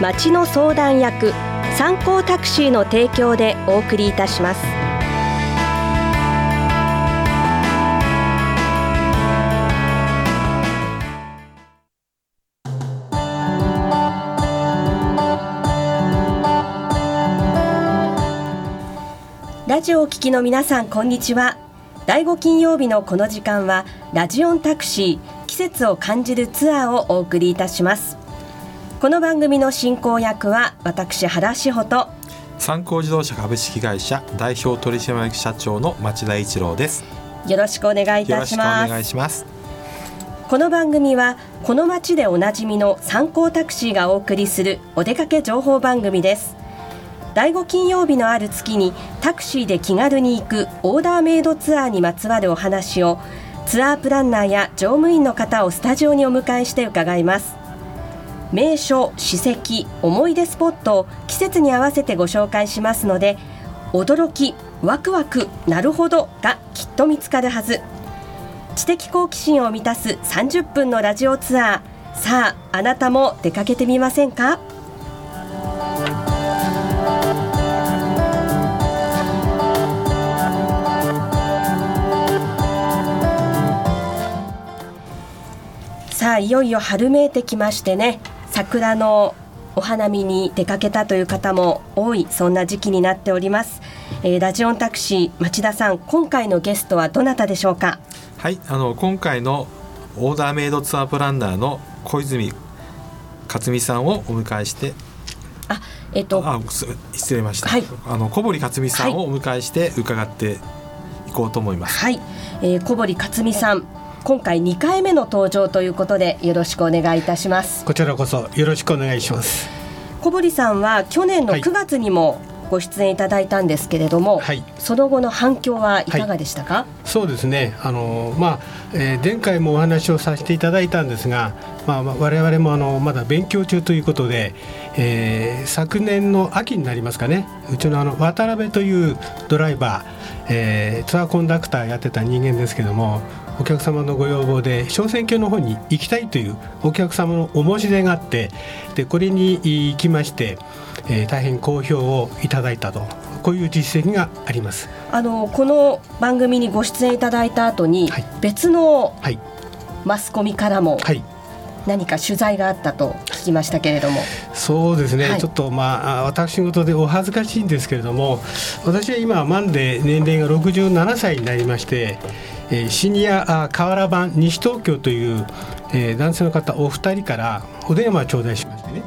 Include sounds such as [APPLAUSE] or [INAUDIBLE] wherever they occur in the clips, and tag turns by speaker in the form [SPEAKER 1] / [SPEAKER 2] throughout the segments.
[SPEAKER 1] 町の相談役参考タクシーの提供でお送りいたします。ラジオを聞きの皆さんこんにちは。第5金曜日のこの時間はラジオンタクシー季節を感じるツアーをお送りいたします。この番組の進行役は私原志穂と
[SPEAKER 2] 参考自動車株式会社代表取締役社長の町田一郎です。
[SPEAKER 1] よろしくお願いいたします。
[SPEAKER 2] お願いします。
[SPEAKER 1] この番組はこの街でおなじみの参考タクシーがお送りするお出かけ情報番組です。第5金曜日のある月にタクシーで気軽に行くオーダーメイドツアーにまつわるお話をツアープランナーや乗務員の方をスタジオにお迎えして伺います名所、史跡、思い出スポットを季節に合わせてご紹介しますので驚き、ワクワク、なるほどがきっと見つかるはず。知的好奇心を満たす30分のラジオツアー。さああなたも出かけてみませんか？さあいよいよ春めいてきましてね。桜のお花見に出かけたという方も多いそんな時期になっております、えー、ラジオンタクシー町田さん今回のゲストはどなたでしょうか？
[SPEAKER 2] はいあの今回のオーダーメイドツアープランナーの小泉克美さんをお迎えして
[SPEAKER 1] あえっ、と
[SPEAKER 2] あ失礼ました、はい、あの小堀克美さんをお迎えして伺っていこうと思います。
[SPEAKER 1] はい、えー、小堀克美さん今回2回目の登場ということでよろしくお願いいたします。
[SPEAKER 3] こちらこそよろしくお願いします。
[SPEAKER 1] 小堀さんは去年の9月にもご出演いただいたんですけれども、はい、その後の反響はいかがでしたか、はい、
[SPEAKER 3] そうですね。あの、まあえー、前回もお話をさせていただいたんですが、まあ、我々もあのまだ勉強中ということで、えー、昨年の秋になりますかね。うちのあの渡辺というドライバー、えー、ツアーコンダクターやってた人間ですけどもお客様のご要望で小選挙の方に行きたいというお客様のお申し出があってでこれに行きまして、えー、大変好評をいただいたとこういう実績があります。
[SPEAKER 1] あのこの番組にご出演いただいた後に、はい、別のマスコミからも、はい。何か取材があったと聞きましたけれども。
[SPEAKER 3] そうですね、はい、ちょっとまあ私事でお恥ずかしいんですけれども私は今満で年齢が67歳になりましてえー、シニア瓦版西東京という、えー、男性の方お二人からお電話頂戴しましてね。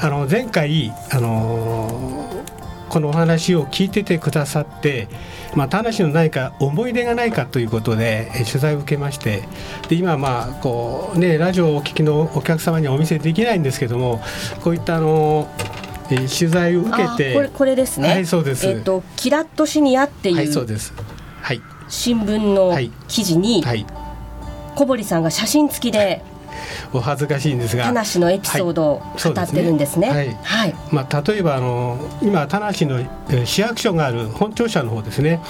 [SPEAKER 3] あの前回、あのー、このお話を聞いててくださって、まあ、田無の何か思い出がないかということで、えー、取材を受けましてで今まあこう、ね、ラジオをお聞きのお客様にはお見せできないんですけどもこういったあのえー、取材を受けて
[SPEAKER 1] これこれですね。
[SPEAKER 3] はいそうです。
[SPEAKER 1] えっ、ー、とキラッとシニアっていう
[SPEAKER 3] はいそうです。はい
[SPEAKER 1] 新聞の記事に、はい、小堀さんが写真付きで
[SPEAKER 3] お恥ずかしいんですが。
[SPEAKER 1] 田無のエピソードを語ってるんですね。はい、
[SPEAKER 3] はい、まあ、例えばあの今田無の市役所がある本庁舎の方ですね。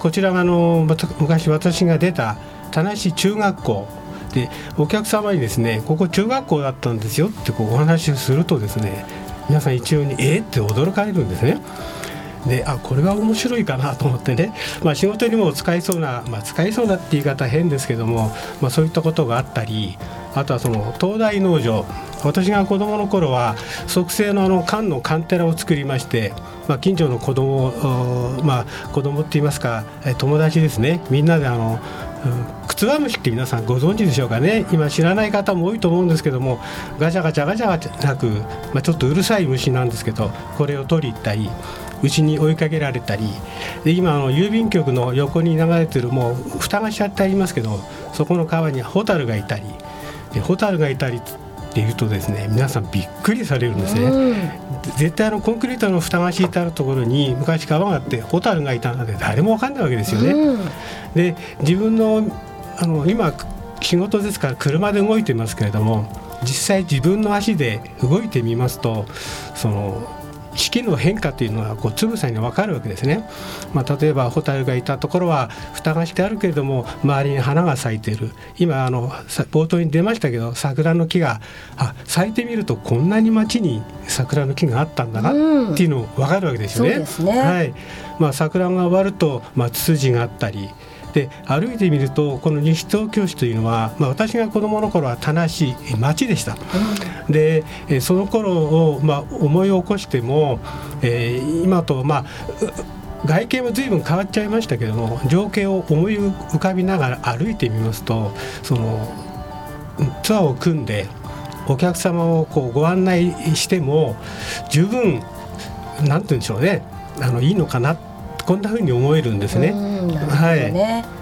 [SPEAKER 3] こちらがあの昔私が出た田無中学校でお客様にですねここ中学校だったんですよってこうお話をするとですね皆さん一応にえー、って驚かれるんですね。であこれは面白いかなと思ってね、まあ、仕事にも使えそうな、まあ、使えそうなって言い方変ですけども、まあ、そういったことがあったりあとはその東大農場。私が子どもの頃は促成のあの缶のカンテラを作りまして、まあ、近所の子ども、まあ、子供って言いますか友達ですね。みんなであのクツワムシって皆さんご存知でしょうかね。今知らない方も多いと思うんですけどもガチャガチャガチャガチャなく、まあ、ちょっとうるさい虫なんですけどこれを取り行ったり牛に追いかけられたりで今あの郵便局の横に流れてるもう蓋がしちゃってありますけどそこの川にホタルがいたりでホタルがいたりっていうとですね皆さんびっくりされるんですね、うん、絶対あのコンクリートの蓋が敷いてあるところに昔川があってホタルがいたなんて誰も分かんないわけですよね。うん、で自分のあの今仕事ですから車で動いてますけれども実際自分の足で動いてみますとその四季の変化というのはこうつぶさに分かるわけですね。まあ、例えばホタルがいたところは蓋がしてあるけれども周りに花が咲いている今あの冒頭に出ましたけど桜の木があ咲いてみるとこんなに街に桜の木があったんだなっていうの分かるわけですよね。
[SPEAKER 1] うん、ね
[SPEAKER 3] はいまあ、桜が終わると、まあ、ツツジがあったりで歩いてみるとこの西東京市というのは、まあ、私が子どもの頃は田無町でした。うん、でその頃を、まあ、思い起こしても、えー、今とまあ外見も随分変わっちゃいましたけども情景を思い浮かびながら歩いてみますとそのツアーを組んでお客様をこうご案内しても十分なんて言うんでしょうねあのいいのかなこんなふうに思えるんですね。
[SPEAKER 1] はい。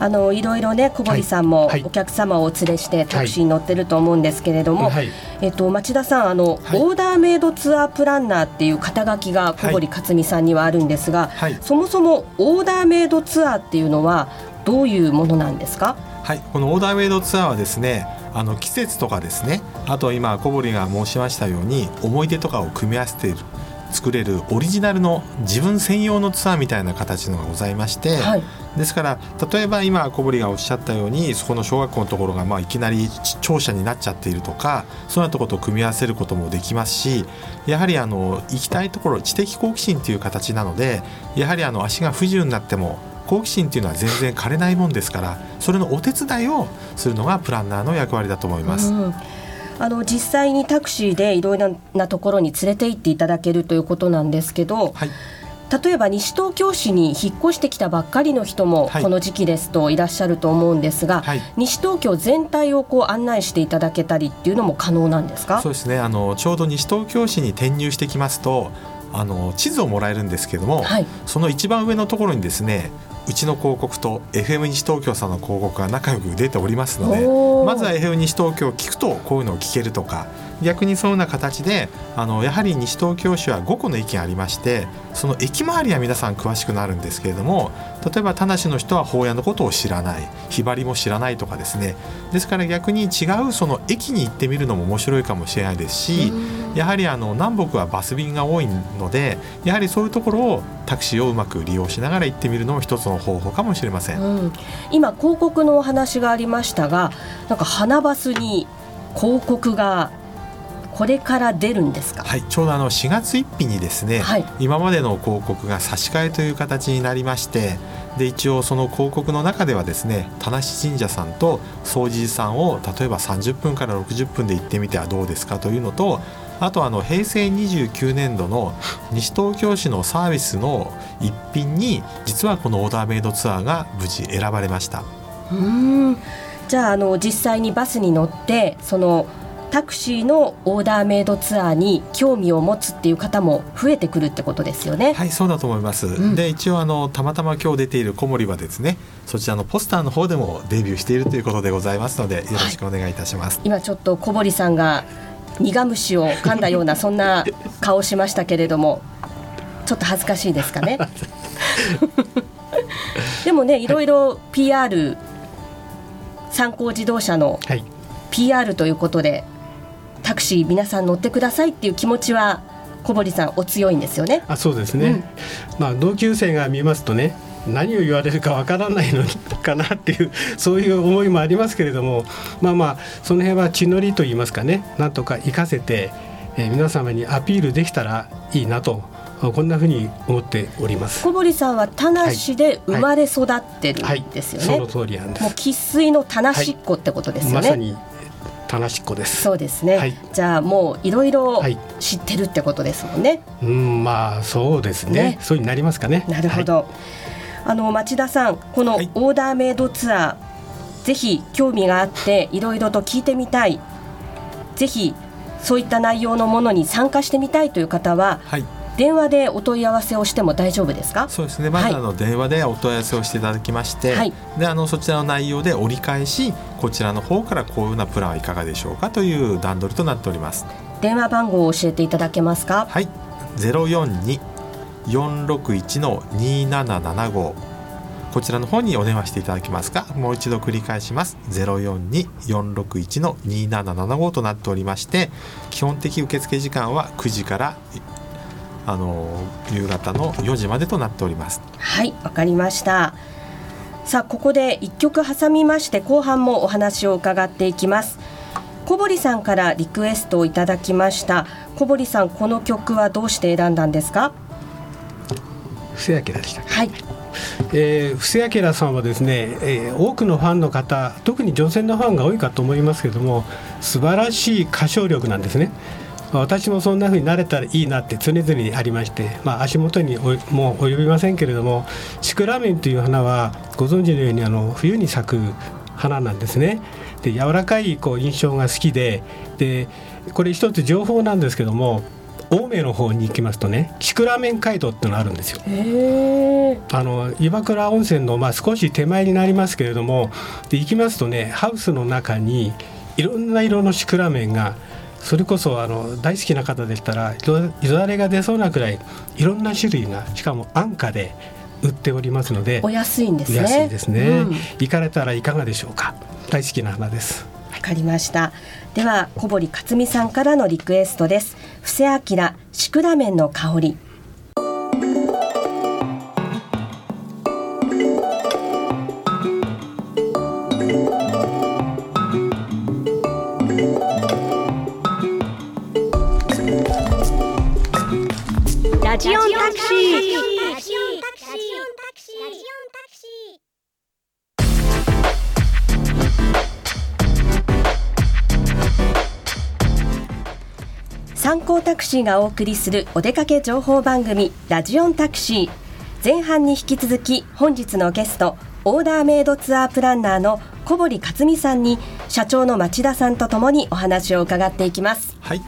[SPEAKER 1] あのいろいろね小堀さんもお客様をお連れしてタクシーに乗ってると思うんですけれども、はい、えっと町田さんあの、はい、オーダーメイドツアープランナーっていう肩書きが小堀克美さんにはあるんですが、はい、そもそもオーダーメイドツアーっていうのはどういうものなんですか？
[SPEAKER 2] はい、このオーダーメイドツアーはですねあの季節とかですねあと今小堀が申しましたように思い出とかを組み合わせている作れるオリジナルの自分専用のツアーみたいな形のがございまして、はい、ですから例えば今小堀がおっしゃったようにそこの小学校のところがまあいきなり庁舎になっちゃっているとかそういうところと組み合わせることもできますしやはりあの行きたいところ知的好奇心という形なのでやはりあの足が不自由になっても好奇心っていうのは全然枯れないもんですからそれのお手伝いをするのがプランナーの役割だと思います。うん
[SPEAKER 1] あの実際にタクシーでいろいろなところに連れて行っていただけるということなんですけど、はい、例えば西東京市に引っ越してきたばっかりの人もこの時期ですといらっしゃると思うんですが、はい、西東京全体をこう案内していただけたりっていうのも可能なんですか？
[SPEAKER 2] そうですね。あのちょうど西東京市に転入してきますとあの地図をもらえるんですけれども、はい、その一番上のところにですねうちの広告と FM 西東京さんの広告が仲良く出ておりますのでまずは FM 西東京を聞くとこういうのを聞けるとか逆にそういうような形であのやはり西東京市は5個の駅がありましてその駅周りは皆さん詳しくなるんですけれども例えば田無の人は法屋のことを知らないひばりも知らないとかですね。ですから逆に違うその駅に行ってみるのも面白いかもしれないですしやはりあの南北はバス便が多いのでやはりそういうところをタクシーをうまく利用しながら行ってみるのも一つの方法かもしれません、うん、
[SPEAKER 1] 今広告のお話がありましたがなんか花バスに広告がこれから出るんですか？
[SPEAKER 2] はい、ちょうどあの4月1日にですね、はい、今までの広告が差し替えという形になりまして、で一応その広告の中ではですね、田無神社さんと総持寺さんを例えば30分から60分で行ってみてはどうですかというのと、あとあの平成29年度の西東京市のサービスの一品に実はこのオーダーメイドツアーが無事選ばれました。
[SPEAKER 1] うんじゃああの実際にバスに乗ってそのタクシーのオーダーメイドツアーに興味を持つっていう方も増えてくるってことですよね。
[SPEAKER 2] はいそうだと思います。うん、で一応あのたまたま今日出ている小森はですねそちらのポスターの方でもデビューしているということでございますのでよろしくお願いいたします。はい、
[SPEAKER 1] 今ちょっと小森さんが苦虫を噛んだようなそんな顔しましたけれどもちょっと恥ずかしいですかね。[LAUGHS] でもねいろいろ PR、はい、参考自動車の PR ということで、タクシー皆さん乗ってくださいっていう気持ちは小堀さんお強いんですよね。
[SPEAKER 3] あそうですね、うん、まあ同級生が見ますとね何を言われるかわからないのかなっていうそういう思いもありますけれどもまあまあその辺は血のりと言いますかねなんとか活かせて、えー、皆様にアピールできたらいいなとこんなふうに思っております。
[SPEAKER 1] 小堀さんは田無で生まれ育ってるんですよね、はいはい、
[SPEAKER 3] その通りなんです。
[SPEAKER 1] もう生粋の田無っ子ってことですよね、ま
[SPEAKER 3] さに田無っ子です。
[SPEAKER 1] そうですね、はい、じゃあもういろいろ知ってるってことですもんね、
[SPEAKER 3] うんまあそうですね、ね、そうになりますかね。
[SPEAKER 1] なるほど、あの町田さんこのオーダーメイドツアー、はい、ぜひ興味があっていろいろと聞いてみたい。ぜひそういった内容のものに参加してみたいという方は、はい、電話でお問い合わせをしても大丈夫ですか？
[SPEAKER 2] そうですね。まずあの電話でお問い合わせをしていただきまして、はい、であのそちらの内容で折り返しこちらの方からこういうようなプランはいかがでしょうかという段取りとなっております。
[SPEAKER 1] 電話番号を教えていただけますか？
[SPEAKER 2] はい。042 461の2775こちらの方にお電話していただきますか？もう一度繰り返します。042-461の2775となっておりまして基本的受付時間は9時からあの夕方の4時までとなっております。
[SPEAKER 1] はいわかりました。さあここで一曲挟みまして後半もお話を伺っていきます。小堀さんからリクエストをいただきました。小堀さんこの曲はどうして選んだんですか？
[SPEAKER 3] 布施明でした
[SPEAKER 1] はい。
[SPEAKER 3] えー、布施明さんはですね、えー、多くのファンの方特に女性のファンが多いかと思いますけれども素晴らしい歌唱力なんですね私もそんな風になれたらいいなって常々ありまして、まあ、足元にもう及びませんけれどもシクラメンという花はご存知のようにあの冬に咲く花なんですね。で柔らかいこう印象が好きででこれ一つ情報なんですけども青梅の方に行きますとねシクラメン街道っていうのがあるんですよ。あの岩倉温泉のまあ少し手前になりますけれどもで行きますとねハウスの中にいろんな色のシクラメンがそれこそあの大好きな方でしたらよだれが出そうなくらいいろんな種類がしかも安価で売っておりますので
[SPEAKER 1] お安いんですね。
[SPEAKER 3] 安いですね、うん、行かれたらいかがでしょうか？大好きな花です。
[SPEAKER 1] わかりました。では小堀克美さんからのリクエストです。布施明シクラメンの香りシーがお送りするお出かけ情報番組ラジオンタクシー。前半に引き続き本日のゲストオーダーメイドツアープランナーの小堀克美さんに社長の町田さんとともにお話を伺っていきます。
[SPEAKER 2] はい。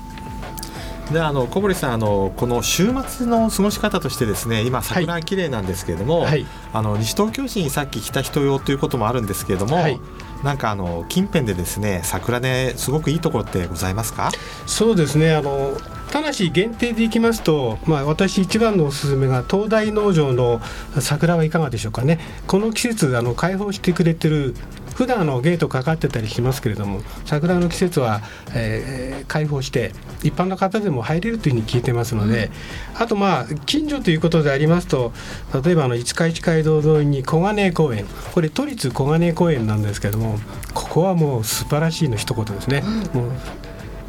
[SPEAKER 2] であの小堀さんあのこの週末の過ごし方としてですね今桜綺麗なんですけれども、はい、あの西東京市にさっき来た人用ということもあるんですけれども、はい、なんかあの近辺でですね桜ですごくいいところってございますか？
[SPEAKER 3] そうですね。あのただし限定でいきますと、まあ、私一番のおすすめが東大農場の桜はいかがでしょうかね。この季節あの開放してくれてる普段のゲートかかってたりしますけれども桜の季節は、えー、開放して一般の方でも入れるというふうに聞いてますので、うん、あとまあ近所ということでありますと例えばあの五日市街道沿いに小金井公園これ都立小金井公園なんですけどもここはもう素晴らしいの一言ですね。うん、もう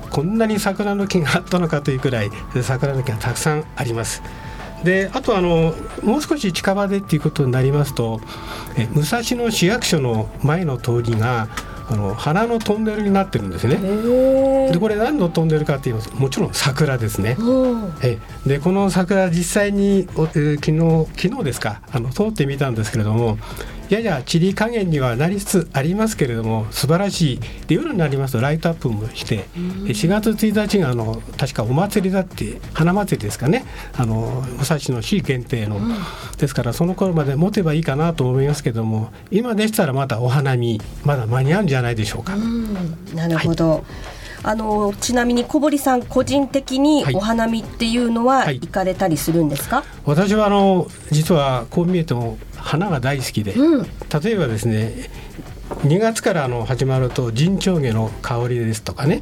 [SPEAKER 3] こんなに桜の木があったのかというくらい桜の木がたくさんあります。であとあのもう少し近場でっていうことになりますとえ武蔵野市役所の前の通りがあの花のトンネルになってるんですね。でこれ何のトンネルかって言いますもちろん桜ですね。えでこの桜実際にお、え昨日昨日ですかあの通ってみたんですけれどもやや地理加減にはなりつつありますけれども素晴らしいで夜になりますとライトアップもして4月1日があの確かお祭りだって花祭りですかね。あの武蔵野市限定の、ですからその頃まで持てばいいかなと思いますけども今でしたらまだお花見まだ間に合うんじゃないでしょうか。
[SPEAKER 1] うなるほど、はい。あのちなみに小堀さん個人的にお花見っていうのは行かれたりするんですか、はいはい、
[SPEAKER 3] 私はあの実はこう見えても花が大好きで、うん、例えばですね2月からあの始まると陣長毛の香りですとかね。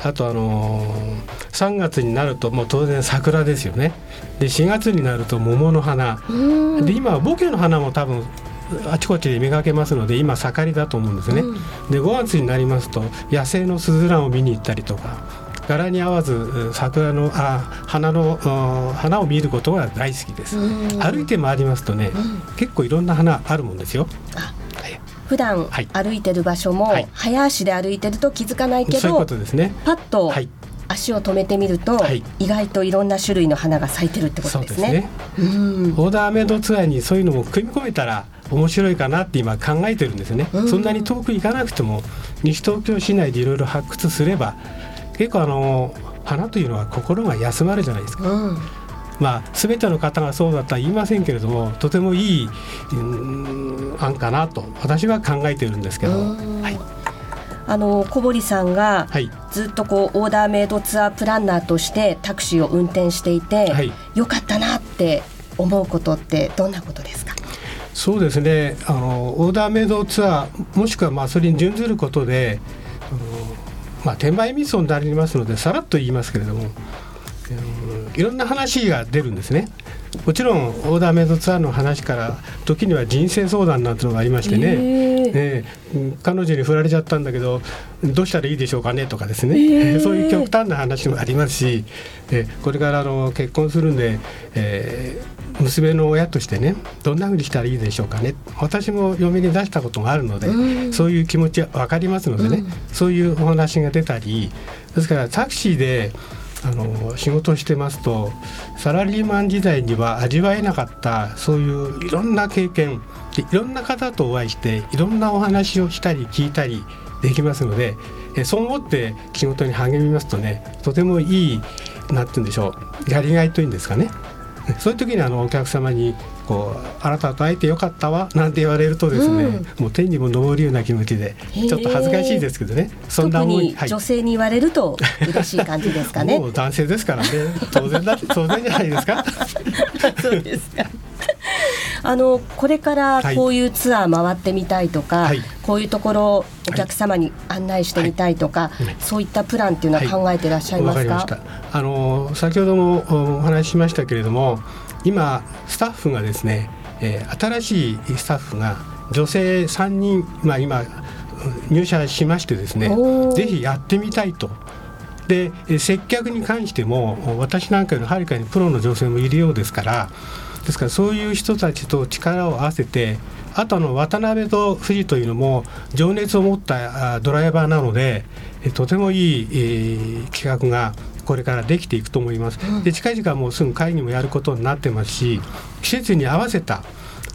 [SPEAKER 3] あとあのー、3月になるともう当然桜ですよね。で4月になると桃の花。で今はボケの花も多分あちこちで見かけますので今盛りだと思うんですね、うん、で5月になりますと野生のスズランを見に行ったりとか柄に合わず桜のあ花の花を見ることが大好きです、歩いて回りますとね、結構いろんな花あるもんですよ。
[SPEAKER 1] 普段歩いてる場所も、はい、早足で歩いてると気づかないけどそういうことですね。パッと、はい。足を止めてみると、はい、意外といろんな種類の花が咲いてるってことですね。
[SPEAKER 3] すね。うん、オーダーメイドツアーにそういうのも組み込めたら面白いかなって今考えてるんですね。うん、そんなに遠く行かなくても西東京市内でいろいろ発掘すれば結構あの花というのは心が休まるじゃないですか。うん。まあ、全ての方がそうだとは言いませんけれどもとてもいい、うん、案かなと私は考えているんですけど、はい、
[SPEAKER 1] あの小堀さんがずっとこうオーダーメイドツアープランナーとしてタクシーを運転していて、はい、よかったなって思うことってどんなことですか？
[SPEAKER 3] そうですね。あのオーダーメイドツアーもしくはまあそれに準ずることでまあ、転売ミスになりますのでさらっと言いますけれども、いろんな話が出るんですね。もちろんオーダーメイドツアーの話から時には人生相談なんていうのがありましてね、えー、彼女に振られちゃったんだけどどうしたらいいでしょうかねとかですね、えー、[LAUGHS] そういう極端な話もありますし、えー、これからあの結婚するんで、えー、娘の親としてねどんなふうにしたらいいでしょうかね。私も嫁に出したことがあるので、うそういう気持ちは分かりますのでね、うそういうお話が出たりですからタクシーであの仕事をしてますとサラリーマン時代には味わえなかったそういういろんな経験でいろんな方とお会いしていろんなお話をしたり聞いたりできますのでえそう思って仕事に励みますとねとてもいい何て言うんでしょうやりがいというんですかね [LAUGHS] そういう時にあのお客様にこうあなたと会えてよかったわなんて言われるとですね、うん、もう天にも昇るような気持ちでちょっと恥ずかしいですけどね。
[SPEAKER 1] そんな思い、女性に言われると嬉しい感じですかね。[LAUGHS]
[SPEAKER 3] もう男性ですからね。当然だ当然じゃないですか。[LAUGHS]
[SPEAKER 1] そうですかあのこれからこういうツアー回ってみたいとか、はい、こういうところをお客様に案内してみたいとか、はい。はい、そういったプランっていうのは考えていらっしゃいますか、
[SPEAKER 3] あの先ほどもお話ししましたけれども今スタッフがですね、えー、新しいスタッフが女性3人、まあ、今入社しましてですねぜひやってみたいと。で接客に関しても私なんかよりはるかにプロの女性もいるようですからですからそういう人たちと力を合わせてあとの渡辺と藤というのも情熱を持ったドライバーなのでとてもいい、えー、企画がこれからできていくと思います。で近々もうすぐ会議もやることになってますし季節に合わせた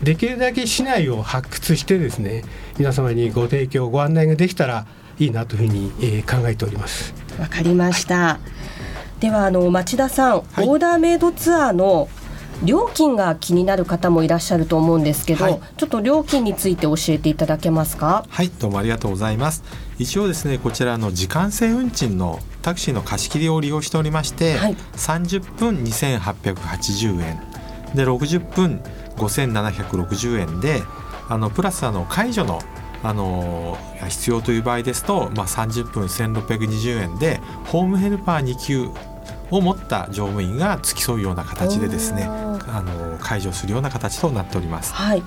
[SPEAKER 3] できるだけ市内を発掘してですね皆様にご提供ご案内ができたらいいなというふうに、えー、考えております。
[SPEAKER 1] わかりました。はい、ではあの町田さん、はい、オーダーメイドツアーの料金が気になる方もいらっしゃると思うんですけど、はい、ちょっと料金について教えていただけますか？
[SPEAKER 2] はいどうもありがとうございます。一応ですねこちらの時間制運賃のタクシーの貸し切りを利用しておりまして、はい、30分2880円で60分5760円であのプラスあの解除のあの必要という場合ですと、まあ、30分1620円でホームヘルパー2級を持った乗務員が付き添うような形でですねあの解除するような形となっております。
[SPEAKER 1] はい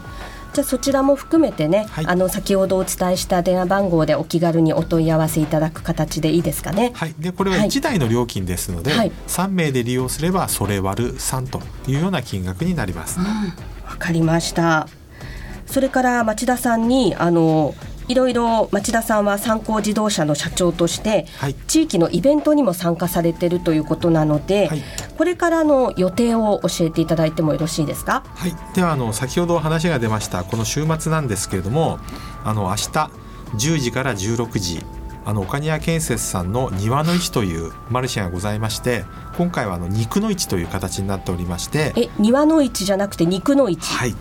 [SPEAKER 1] じゃそちらも含めてね、はい、あの先ほどお伝えした電話番号でお気軽にお問い合わせいただく形でいいですかね？
[SPEAKER 2] はい、でこれは1台の料金ですので、はい、3名で利用すればそれ割る3というような金額になります。わ、
[SPEAKER 1] うん、かりました。それから町田さんにあのいろいろ町田さんは参考自動車の社長として、はい、地域のイベントにも参加されているということなので、はい、これからの予定を教えていただいてもよろしいですか？
[SPEAKER 2] はい、ではあの先ほど話が出ましたこの週末なんですけれどもあの明日10時から16時あの岡庭建設さんの庭の市というマルシェがございまして今回はあの肉の市という形になっておりまして
[SPEAKER 1] え庭の市じゃなくて肉の市？
[SPEAKER 2] はい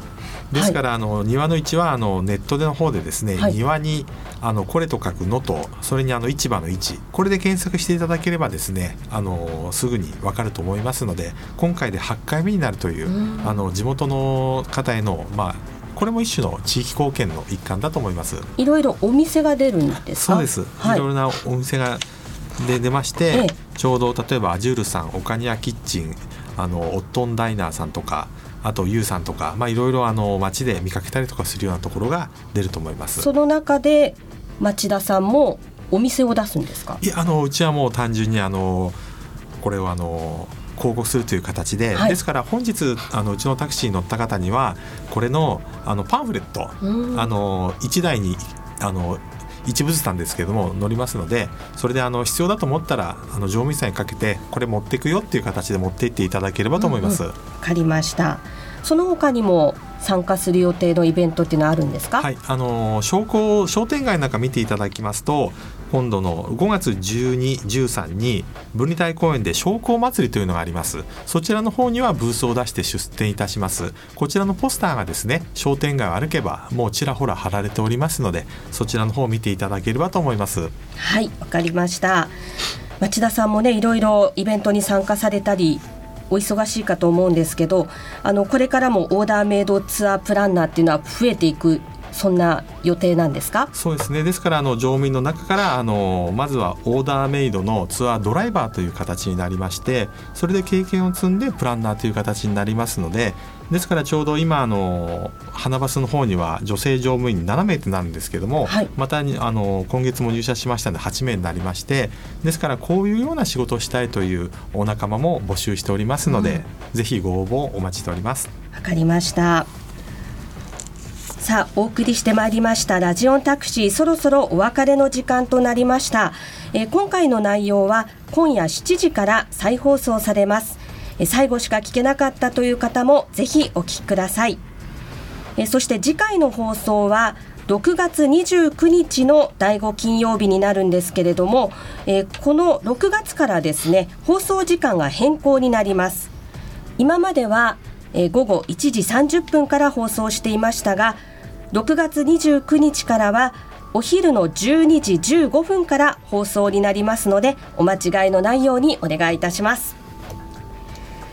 [SPEAKER 2] ですから、あの庭の市はあのネットでの方でですね、はい、庭にあのこれと書くのとそれにあの市場の位置これで検索していただければですねあのすぐにわかると思いますので今回で8回目になるというあの地元の方へのまあこれも一種の地域貢献の一環だと思います。
[SPEAKER 1] いろいろお店が出るんです
[SPEAKER 2] そうです。はい、いろいろなお店がで出まして、ええ、ちょうど例えばアジュールさん、オカニアキッチン、あのオットンダイナーさんとか、あと YOU さんとか、まあ、いろいろあの街で見かけたりとかするようなところが出ると思います。
[SPEAKER 1] その中で町田さんもお店を出すんですか？
[SPEAKER 2] いやあのうちはもう単純にあのこれをあの広告するという形で、はい、ですから本日あのうちのタクシーに乗った方にはこれのあのパンフレットあの1台にあの一部ずつなんですけども乗りますのでそれであの必要だと思ったらあの乗務員さんにかけてこれ持っていくよっていう形で持っていっていただければと思います。わ、
[SPEAKER 1] うんうん、かりましたその他にも参加する予定のイベントっていうのはあるんですか？
[SPEAKER 2] はい、あの商工商店街なんか見ていただきますと、今度の5月12、13に分離帯公園で商工祭りというのがあります。そちらの方にはブースを出して出展いたします。こちらのポスターがですね、商店街を歩けばもうちらほら貼られておりますので、そちらの方を見ていただければと思います。
[SPEAKER 1] はい、わかりました。町田さんもねいろいろイベントに参加されたりお忙しいかと思うんですけどあのこれからもオーダーメイドツアープランナーっていうのは増えていくそんな予定なんですか？
[SPEAKER 2] そうですね。ですからあの乗務員の中からあのまずはオーダーメイドのツアードライバーという形になりましてそれで経験を積んでプランナーという形になりますのでですからちょうど今あの花バスの方には女性乗務員7名となるんですけども、はい、またあの今月も入社しましたので8名になりましてですからこういうような仕事をしたいというお仲間も募集しておりますので、うん、ぜひご応募お待ちしております。
[SPEAKER 1] わかりましたさあお送りしてまいりました。ラジオンタクシーそろそろお別れの時間となりました、えー、今回の内容は今夜7時から再放送されます、えー、最後しか聞けなかったという方もぜひお聞きください、えー、そして次回の放送は6月29日の第5金曜日になるんですけれども、えー、この6月からですね放送時間が変更になります。今までは、え、午後1時30分から放送していましたが6月29日からはお昼の12時15分から放送になりますのでお間違いのないようにお願いいたします。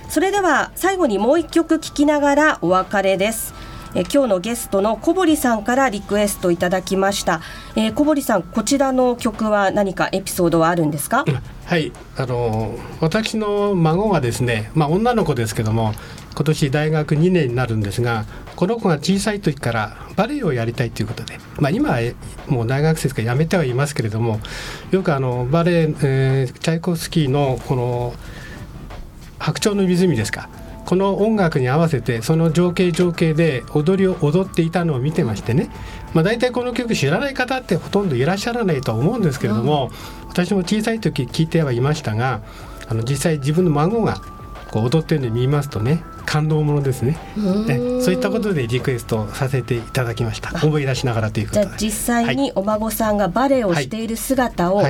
[SPEAKER 1] それでは最後にもう一曲聴きながらお別れです。え今日のゲストの小堀さんからリクエストいただきました、えー、小堀さんこちらの曲は何かエピソードはあるんですか？
[SPEAKER 3] はい。あの私の孫がですねまあ女の子ですけども今年大学2年になるんですがこの子が小さい時からバレエをやりたいということで、まあ、今はもう大学生ですからやめてはいますけれどもよくあのバレエ、えー、チャイコフスキーのこの「白鳥の湖」ですかこの音楽に合わせてその情景情景で踊りを踊っていたのを見てましてね、まあ、大体この曲知らない方ってほとんどいらっしゃらないとは思うんですけれども、私も小さい時聞いてはいましたがあの実際自分の孫がこう踊ってるのに見ますとね感動ものですね。ねそういったことでリクエストさせていただきました。思い出しながらということで。
[SPEAKER 1] じゃあ実際にお孫さんがバレエをしている姿を、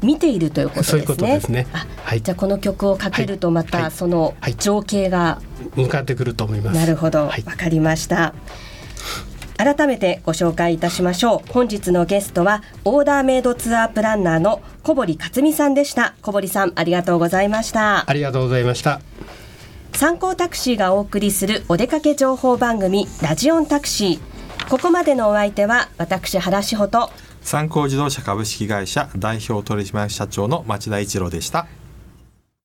[SPEAKER 1] 見ているということですね。そういうことですね。はい、じゃあこの曲をかけるとまたその情景が、
[SPEAKER 3] 向かってくると思います。
[SPEAKER 1] なるほど、わ、かりました。改めてご紹介いたしましょう。本日のゲストはオーダーメイドツアープランナーの小堀克美さんでした。小堀さんありがとうございました。
[SPEAKER 3] ありがとうございました。
[SPEAKER 1] 参考タクシーがお送りするお出かけ情報番組ラジオンタクシー。ここまでのお相手は私原志保と
[SPEAKER 2] 参考自動車株式会社代表取締役社長の町田一郎でした